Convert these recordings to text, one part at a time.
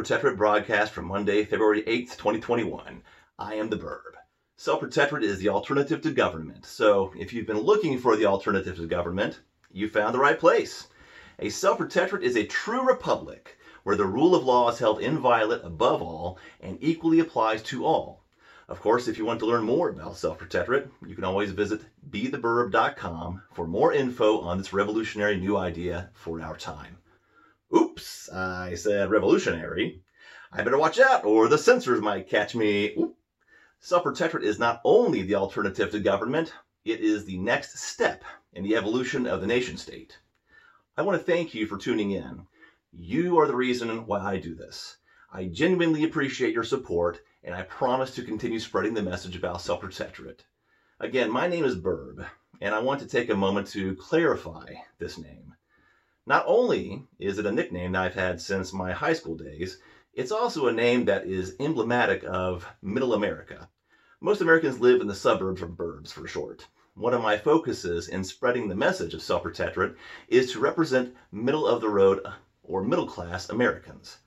Protectorate broadcast from Monday, February 8th, 2021. I am the Burb. Self Protectorate is the alternative to government. So if you've been looking for the alternative to government, you found the right place. A self protectorate is a true republic where the rule of law is held inviolate above all and equally applies to all. Of course, if you want to learn more about self protectorate, you can always visit betheburb.com for more info on this revolutionary new idea for our time. Oops, I said revolutionary. I better watch out or the censors might catch me. Self protectorate is not only the alternative to government, it is the next step in the evolution of the nation state. I want to thank you for tuning in. You are the reason why I do this. I genuinely appreciate your support, and I promise to continue spreading the message about self protectorate. Again, my name is Burb, and I want to take a moment to clarify this name. Not only is it a nickname that I've had since my high school days, it's also a name that is emblematic of Middle America. Most Americans live in the suburbs or burbs for short. One of my focuses in spreading the message of self-protectorate is to represent middle of the road uh, or middle class Americans.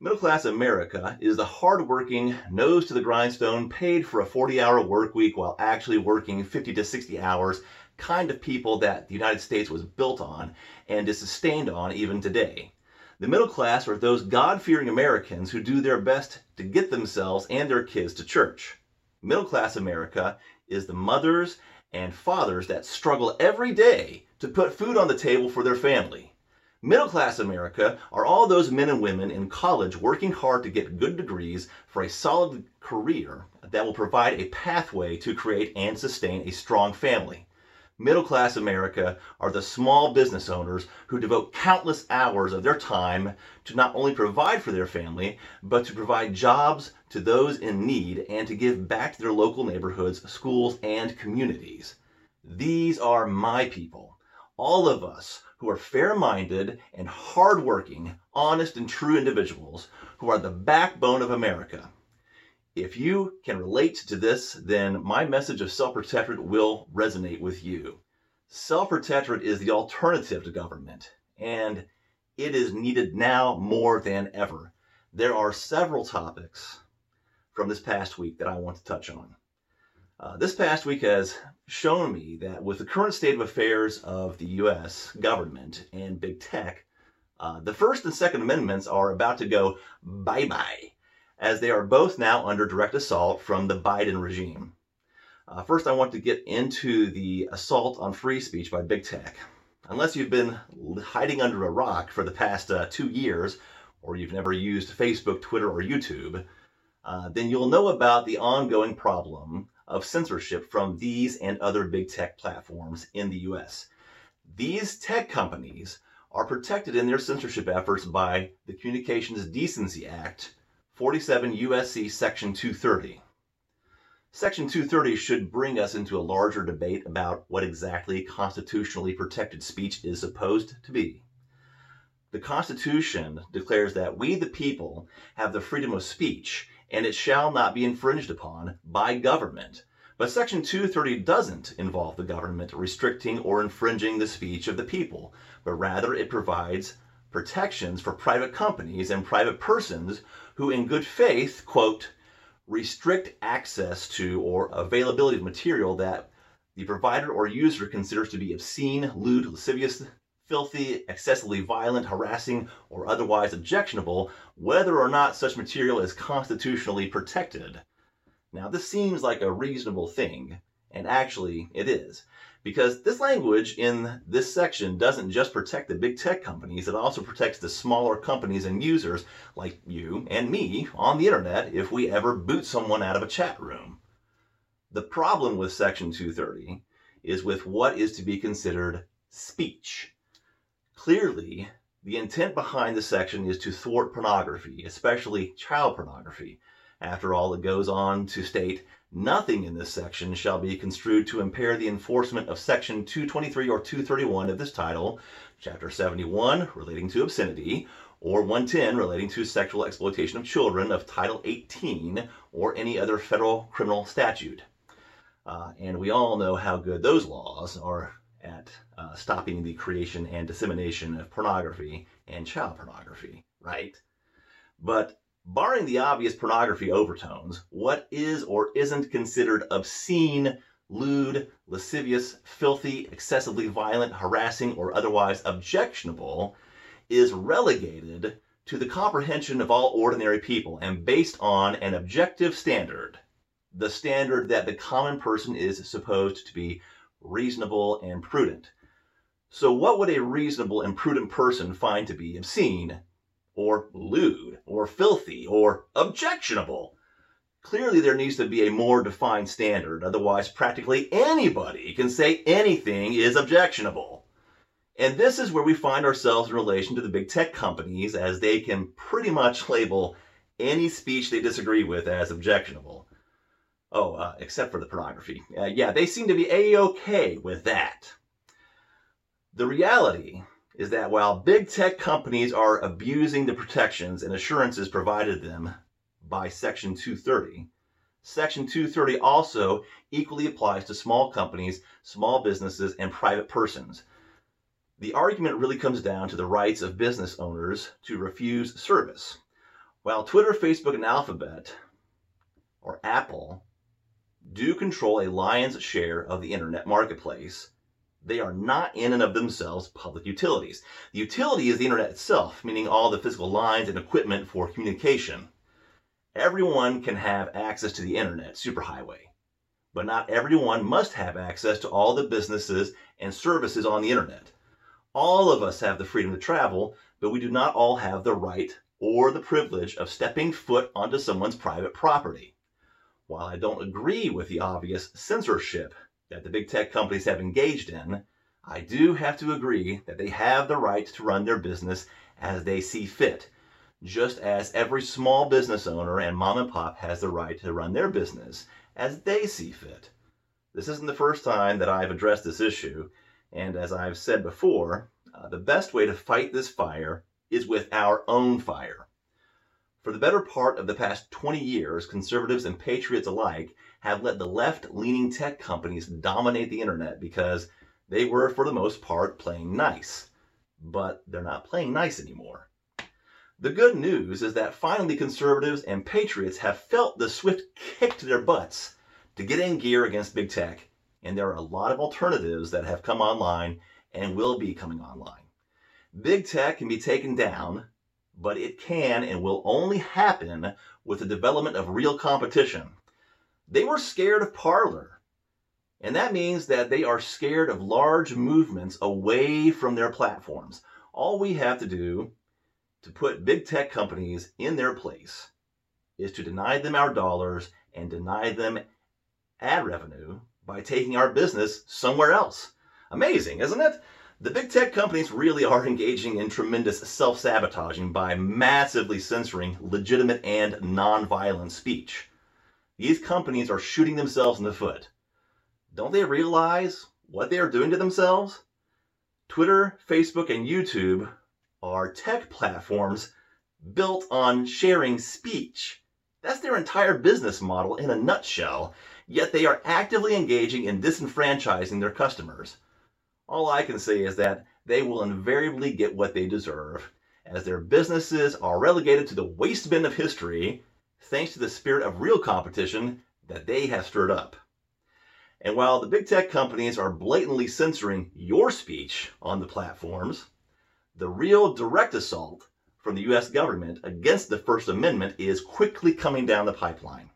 Middle class America is the hardworking, nose to the grindstone, paid for a 40 hour work week while actually working 50 to 60 hours kind of people that the United States was built on and is sustained on even today. The middle class are those God fearing Americans who do their best to get themselves and their kids to church. Middle class America is the mothers and fathers that struggle every day to put food on the table for their family. Middle class America are all those men and women in college working hard to get good degrees for a solid career that will provide a pathway to create and sustain a strong family. Middle class America are the small business owners who devote countless hours of their time to not only provide for their family, but to provide jobs to those in need and to give back to their local neighborhoods, schools, and communities. These are my people. All of us who are fair minded and hardworking, honest, and true individuals who are the backbone of America. If you can relate to this, then my message of self-protectorate will resonate with you. Self-protectorate is the alternative to government, and it is needed now more than ever. There are several topics from this past week that I want to touch on. Uh, this past week has shown me that with the current state of affairs of the U.S. government and big tech, uh, the First and Second Amendments are about to go bye-bye as they are both now under direct assault from the Biden regime. Uh, first, I want to get into the assault on free speech by big tech. Unless you've been hiding under a rock for the past uh, two years, or you've never used Facebook, Twitter, or YouTube, uh, then you'll know about the ongoing problem of censorship from these and other big tech platforms in the US. These tech companies are protected in their censorship efforts by the Communications Decency Act 47 USC Section 230. Section 230 should bring us into a larger debate about what exactly constitutionally protected speech is supposed to be. The Constitution declares that we, the people, have the freedom of speech, and it shall not be infringed upon by government. But Section 230 doesn't involve the government restricting or infringing the speech of the people, but rather it provides protections for private companies and private persons who in good faith, quote, restrict access to or availability of material that the provider or user considers to be obscene, lewd, lascivious, filthy, excessively violent, harassing, or otherwise objectionable, whether or not such material is constitutionally protected. Now, this seems like a reasonable thing, and actually it is. Because this language in this section doesn't just protect the big tech companies, it also protects the smaller companies and users like you and me on the internet if we ever boot someone out of a chat room. The problem with Section 230 is with what is to be considered speech. Clearly, the intent behind the section is to thwart pornography, especially child pornography. After all, it goes on to state Nothing in this section shall be construed to impair the enforcement of section 223 or 231 of this title, chapter 71 relating to obscenity, or 110 relating to sexual exploitation of children of title 18 or any other federal criminal statute. Uh, and we all know how good those laws are at uh, stopping the creation and dissemination of pornography and child pornography, right? But barring the obvious pornography overtones, what is or isn't considered obscene, lewd, lascivious, filthy, excessively violent, harassing, or otherwise objectionable is relegated to the comprehension of all ordinary people and based on an objective standard, the standard that the common person is supposed to be reasonable and prudent. So, what would a reasonable and prudent person find to be obscene, or lewd, or filthy, or objectionable? Clearly, there needs to be a more defined standard, otherwise, practically anybody can say anything is objectionable. And this is where we find ourselves in relation to the big tech companies, as they can pretty much label any speech they disagree with as objectionable. Oh, uh, except for the pornography. Uh, yeah, they seem to be a-okay with that. The reality is that while big tech companies are abusing the protections and assurances provided them by Section 230, Section 230 also equally applies to small companies, small businesses, and private persons. The argument really comes down to the rights of business owners to refuse service. While Twitter, Facebook, and Alphabet, or Apple, do control a lion's share of the internet marketplace, they are not in and of themselves public utilities. The utility is the internet itself, meaning all the physical lines and equipment for communication. Everyone can have access to the internet, superhighway, but not everyone must have access to all the businesses and services on the internet. All of us have the freedom to travel, but we do not all have the right or the privilege of stepping foot onto someone's private property. While I don't agree with the obvious censorship that the big tech companies have engaged in, I do have to agree that they have the right to run their business as they see fit, just as every small business owner and mom and pop has the right to run their business as they see fit. This isn't the first time that I've addressed this issue, and as I've said before, uh, the best way to fight this fire is with our own fire. For the better part of the past 20 years, conservatives and patriots alike have let the left leaning tech companies dominate the internet because they were, for the most part, playing nice. But they're not playing nice anymore. The good news is that finally conservatives and patriots have felt the swift kick to their butts to get in gear against big tech and there are a lot of alternatives that have come online and will be coming online. Big tech can be taken down, but it can and will only happen with the development of real competition. They were scared of Parler. and that means that they are scared of large movements away from their platforms. All we have to do to put big tech companies in their place is to deny them our dollars and deny them ad revenue by taking our business somewhere else. Amazing, isn't it? The big tech companies really are engaging in tremendous self sabotaging by massively censoring legitimate and non-violent speech. These companies are shooting themselves in the foot. Don't they realize what they are doing to themselves? Twitter, Facebook, and YouTube are tech platforms built on sharing speech. That's their entire business model in a nutshell yet they are actively engaging in disenfranchising their customers. All I can say is that they will invariably get what they deserve, as their businesses are relegated to the waste bin of history thanks to the spirit of real competition that they have stirred up. And while the big tech companies are blatantly censoring your speech on the platforms, the real direct assault from the US government against the First Amendment is quickly coming down the pipeline.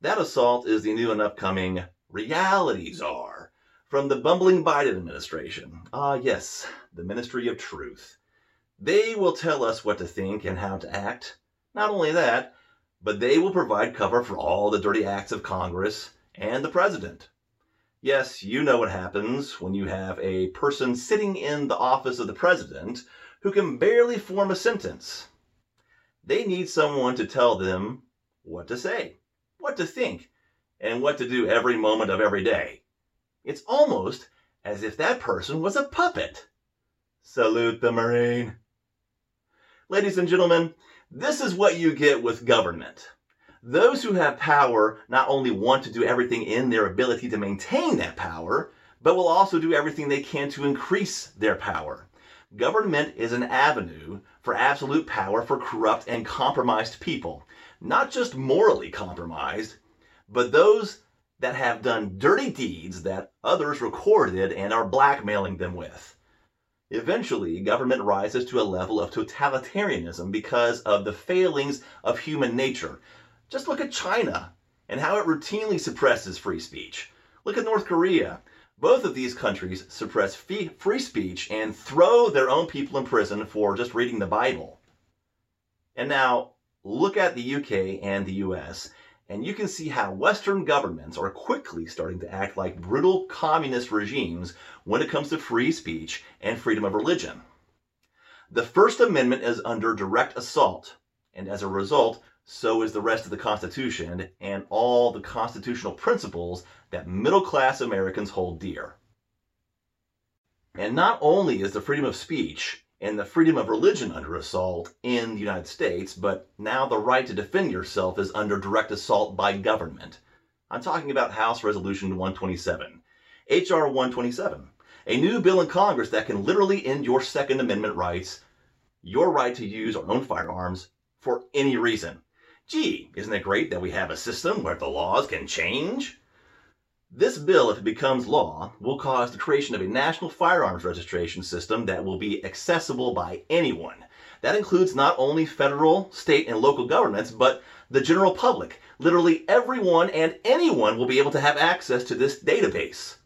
That assault is the new and upcoming reality czar from the bumbling Biden administration. Ah, yes, the Ministry of Truth. They will tell us what to think and how to act. Not only that, but they will provide cover for all the dirty acts of Congress and the president. Yes, you know what happens when you have a person sitting in the office of the president who can barely form a sentence. They need someone to tell them what to say what to think, and what to do every moment of every day. It's almost as if that person was a puppet. Salute the Marine. Ladies and gentlemen, this is what you get with government. Those who have power not only want to do everything in their ability to maintain that power, but will also do everything they can to increase their power. Government is an avenue for absolute power for corrupt and compromised people. Not just morally compromised, but those that have done dirty deeds that others recorded and are blackmailing them with. Eventually, government rises to a level of totalitarianism because of the failings of human nature. Just look at China and how it routinely suppresses free speech. Look at North Korea. Both of these countries suppress free speech and throw their own people in prison for just reading the Bible. And now, look at the UK and the US and you can see how Western governments are quickly starting to act like brutal communist regimes when it comes to free speech and freedom of religion. The First Amendment is under direct assault, and as a result, so is the rest of the Constitution and all the constitutional principles that middle class Americans hold dear. And not only is the freedom of speech and the freedom of religion under assault in the United States, but now the right to defend yourself is under direct assault by government. I'm talking about House Resolution 127, H.R. 127, a new bill in Congress that can literally end your Second Amendment rights, your right to use or own firearms for any reason. Gee, isn't it great that we have a system where the laws can change? This bill, if it becomes law, will cause the creation of a national firearms registration system that will be accessible by anyone. That includes not only federal, state, and local governments, but the general public. Literally everyone and anyone will be able to have access to this database.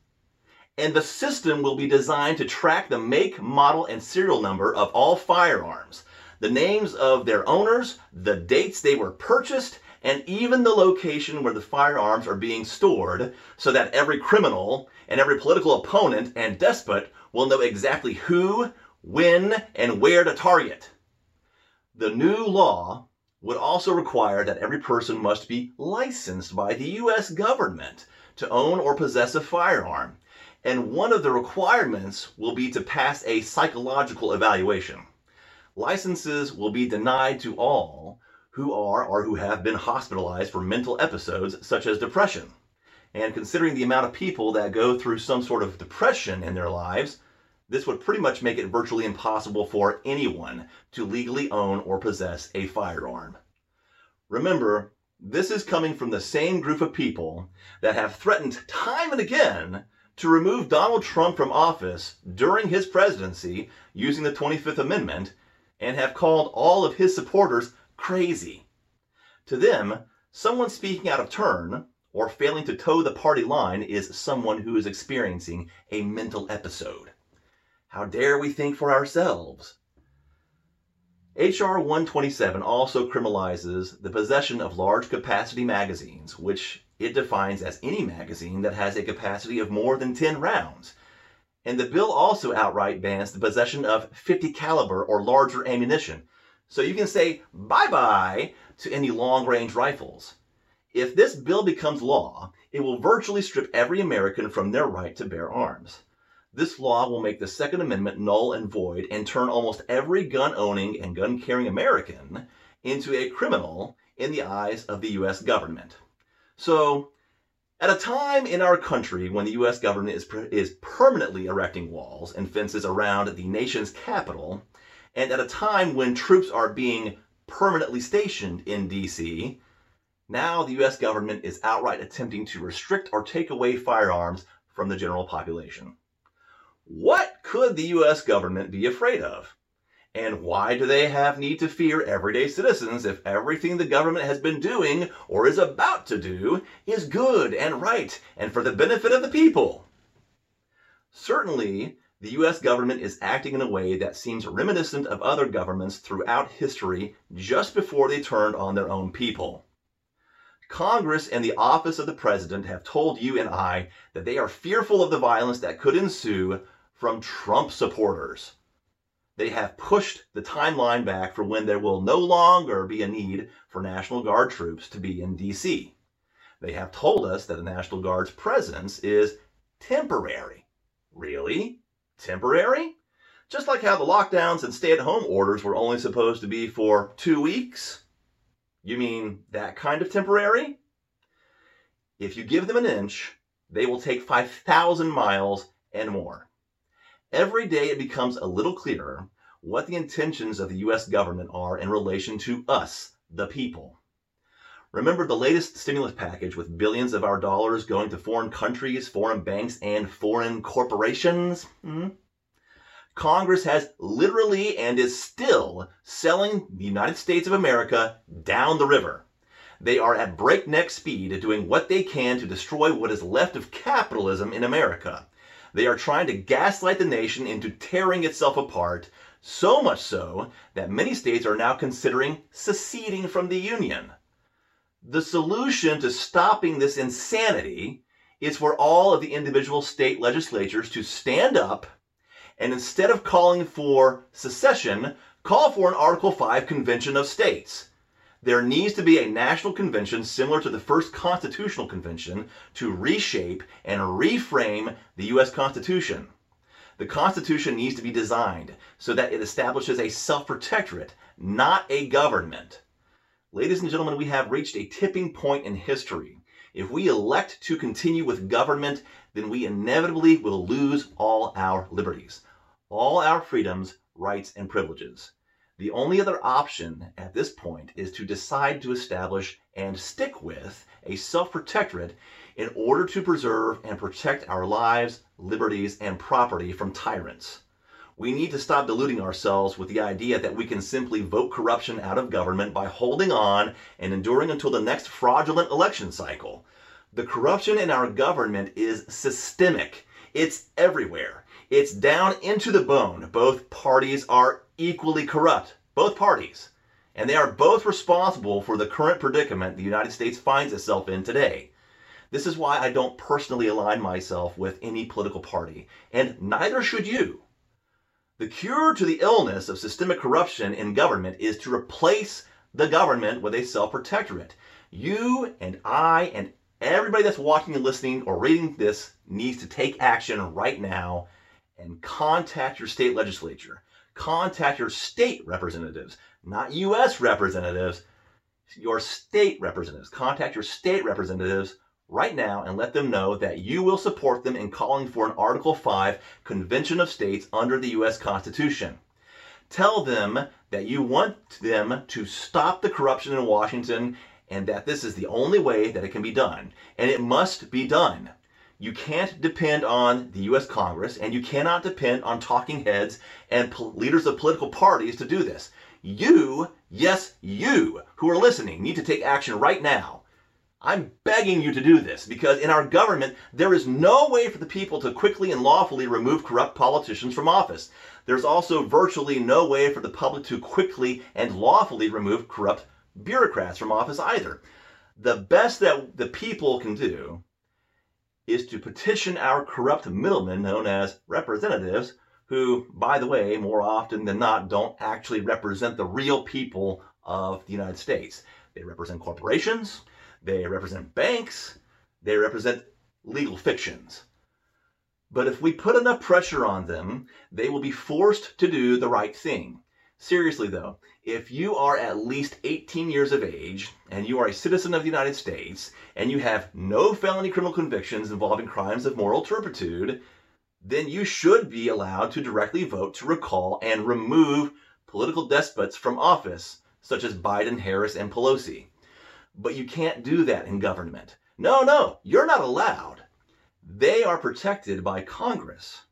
And the system will be designed to track the make, model, and serial number of all firearms, the names of their owners, the dates they were purchased, and even the location where the firearms are being stored so that every criminal and every political opponent and despot will know exactly who, when, and where to target. The new law would also require that every person must be licensed by the U.S. government to own or possess a firearm. And one of the requirements will be to pass a psychological evaluation. Licenses will be denied to all who are or who have been hospitalized for mental episodes such as depression. And considering the amount of people that go through some sort of depression in their lives, this would pretty much make it virtually impossible for anyone to legally own or possess a firearm. Remember, this is coming from the same group of people that have threatened time and again to remove Donald Trump from office during his presidency using the 25th Amendment and have called all of his supporters crazy. To them, someone speaking out of turn or failing to toe the party line is someone who is experiencing a mental episode. How dare we think for ourselves? H.R. 127 also criminalizes the possession of large capacity magazines, which it defines as any magazine that has a capacity of more than 10 rounds. And the bill also outright bans the possession of 50 caliber or larger ammunition, so you can say bye-bye to any long-range rifles. If this bill becomes law, it will virtually strip every American from their right to bear arms. This law will make the Second Amendment null and void and turn almost every gun-owning and gun-carrying American into a criminal in the eyes of the U.S. government. So, at a time in our country when the U.S. government is, is permanently erecting walls and fences around the nation's capital, and at a time when troops are being permanently stationed in DC, now the US government is outright attempting to restrict or take away firearms from the general population. What could the US government be afraid of? And why do they have need to fear everyday citizens if everything the government has been doing or is about to do is good and right and for the benefit of the people? Certainly, the US government is acting in a way that seems reminiscent of other governments throughout history just before they turned on their own people. Congress and the office of the president have told you and I that they are fearful of the violence that could ensue from Trump supporters. They have pushed the timeline back for when there will no longer be a need for National Guard troops to be in D.C. They have told us that the National Guard's presence is temporary. Really? Temporary? Just like how the lockdowns and stay at home orders were only supposed to be for two weeks? You mean that kind of temporary? If you give them an inch, they will take 5,000 miles and more. Every day it becomes a little clearer what the intentions of the U.S. government are in relation to us, the people. Remember the latest stimulus package with billions of our dollars going to foreign countries, foreign banks, and foreign corporations? Hmm? Congress has literally and is still selling the United States of America down the river. They are at breakneck speed doing what they can to destroy what is left of capitalism in America. They are trying to gaslight the nation into tearing itself apart, so much so that many states are now considering seceding from the Union. The solution to stopping this insanity is for all of the individual state legislatures to stand up and instead of calling for secession, call for an Article 5 Convention of States. There needs to be a national convention similar to the first constitutional convention to reshape and reframe the U.S. Constitution. The Constitution needs to be designed so that it establishes a self protectorate, not a government. Ladies and gentlemen, we have reached a tipping point in history. If we elect to continue with government, then we inevitably will lose all our liberties, all our freedoms, rights, and privileges. The only other option at this point is to decide to establish and stick with a self protectorate in order to preserve and protect our lives, liberties, and property from tyrants. We need to stop deluding ourselves with the idea that we can simply vote corruption out of government by holding on and enduring until the next fraudulent election cycle. The corruption in our government is systemic. It's everywhere. It's down into the bone. Both parties are equally corrupt. Both parties. And they are both responsible for the current predicament the United States finds itself in today. This is why I don't personally align myself with any political party, and neither should you. The cure to the illness of systemic corruption in government is to replace the government with a self protectorate. You and I and everybody that's watching and listening or reading this needs to take action right now and contact your state legislature. Contact your state representatives, not U.S. representatives, your state representatives. Contact your state representatives right now and let them know that you will support them in calling for an Article 5 Convention of States under the U.S. Constitution. Tell them that you want them to stop the corruption in Washington and that this is the only way that it can be done. And it must be done. You can't depend on the U.S. Congress and you cannot depend on talking heads and leaders of political parties to do this. You, yes, you who are listening, need to take action right now I'm begging you to do this because in our government, there is no way for the people to quickly and lawfully remove corrupt politicians from office. There's also virtually no way for the public to quickly and lawfully remove corrupt bureaucrats from office either. The best that the people can do is to petition our corrupt middlemen known as representatives, who, by the way, more often than not, don't actually represent the real people of the United States. They represent corporations, they represent banks. They represent legal fictions. But if we put enough pressure on them, they will be forced to do the right thing. Seriously though, if you are at least 18 years of age and you are a citizen of the United States and you have no felony criminal convictions involving crimes of moral turpitude, then you should be allowed to directly vote to recall and remove political despots from office, such as Biden, Harris, and Pelosi. But you can't do that in government. No, no, you're not allowed. They are protected by Congress.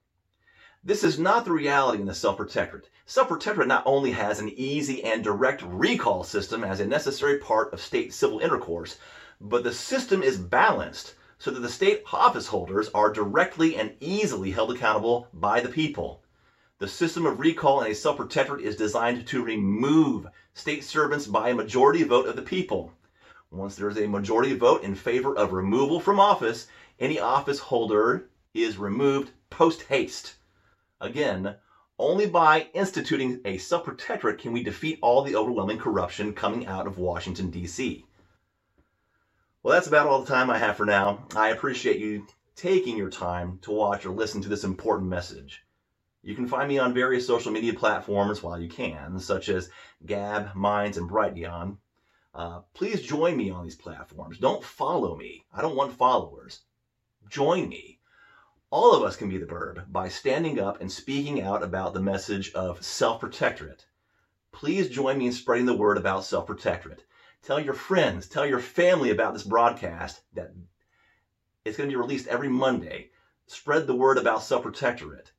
This is not the reality in the self-protectorate. Self-protectorate not only has an easy and direct recall system as a necessary part of state civil intercourse, but the system is balanced so that the state office holders are directly and easily held accountable by the people. The system of recall in a self-protectorate is designed to remove state servants by a majority vote of the people. Once there is a majority vote in favor of removal from office, any office holder is removed post haste. Again, only by instituting a self-protectorate can we defeat all the overwhelming corruption coming out of Washington, D.C. Well, that's about all the time I have for now. I appreciate you taking your time to watch or listen to this important message. You can find me on various social media platforms while you can, such as Gab, Minds, and Brighteon. Uh, please join me on these platforms. Don't follow me. I don't want followers. Join me. All of us can be the burb by standing up and speaking out about the message of self-protectorate. Please join me in spreading the word about self-protectorate. Tell your friends, tell your family about this broadcast that it's going to be released every Monday. Spread the word about self-protectorate.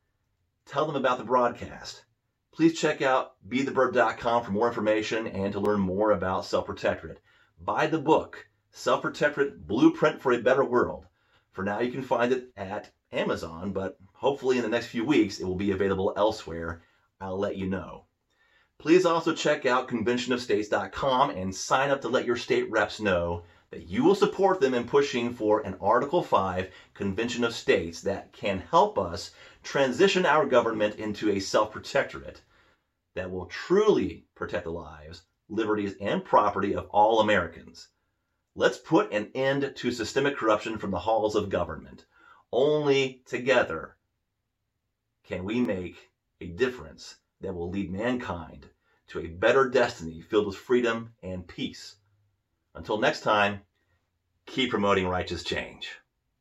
Tell them about the broadcast. Please check out betheburb.com for more information and to learn more about self-protectorate. Buy the book, Self-Protectorate Blueprint for a Better World. For now, you can find it at Amazon, but hopefully in the next few weeks it will be available elsewhere. I'll let you know. Please also check out conventionofstates.com and sign up to let your state reps know that you will support them in pushing for an Article 5 Convention of States that can help us transition our government into a self-protectorate that will truly protect the lives, liberties, and property of all Americans. Let's put an end to systemic corruption from the halls of government. Only together can we make a difference that will lead mankind to a better destiny filled with freedom and peace. Until next time, keep promoting righteous change.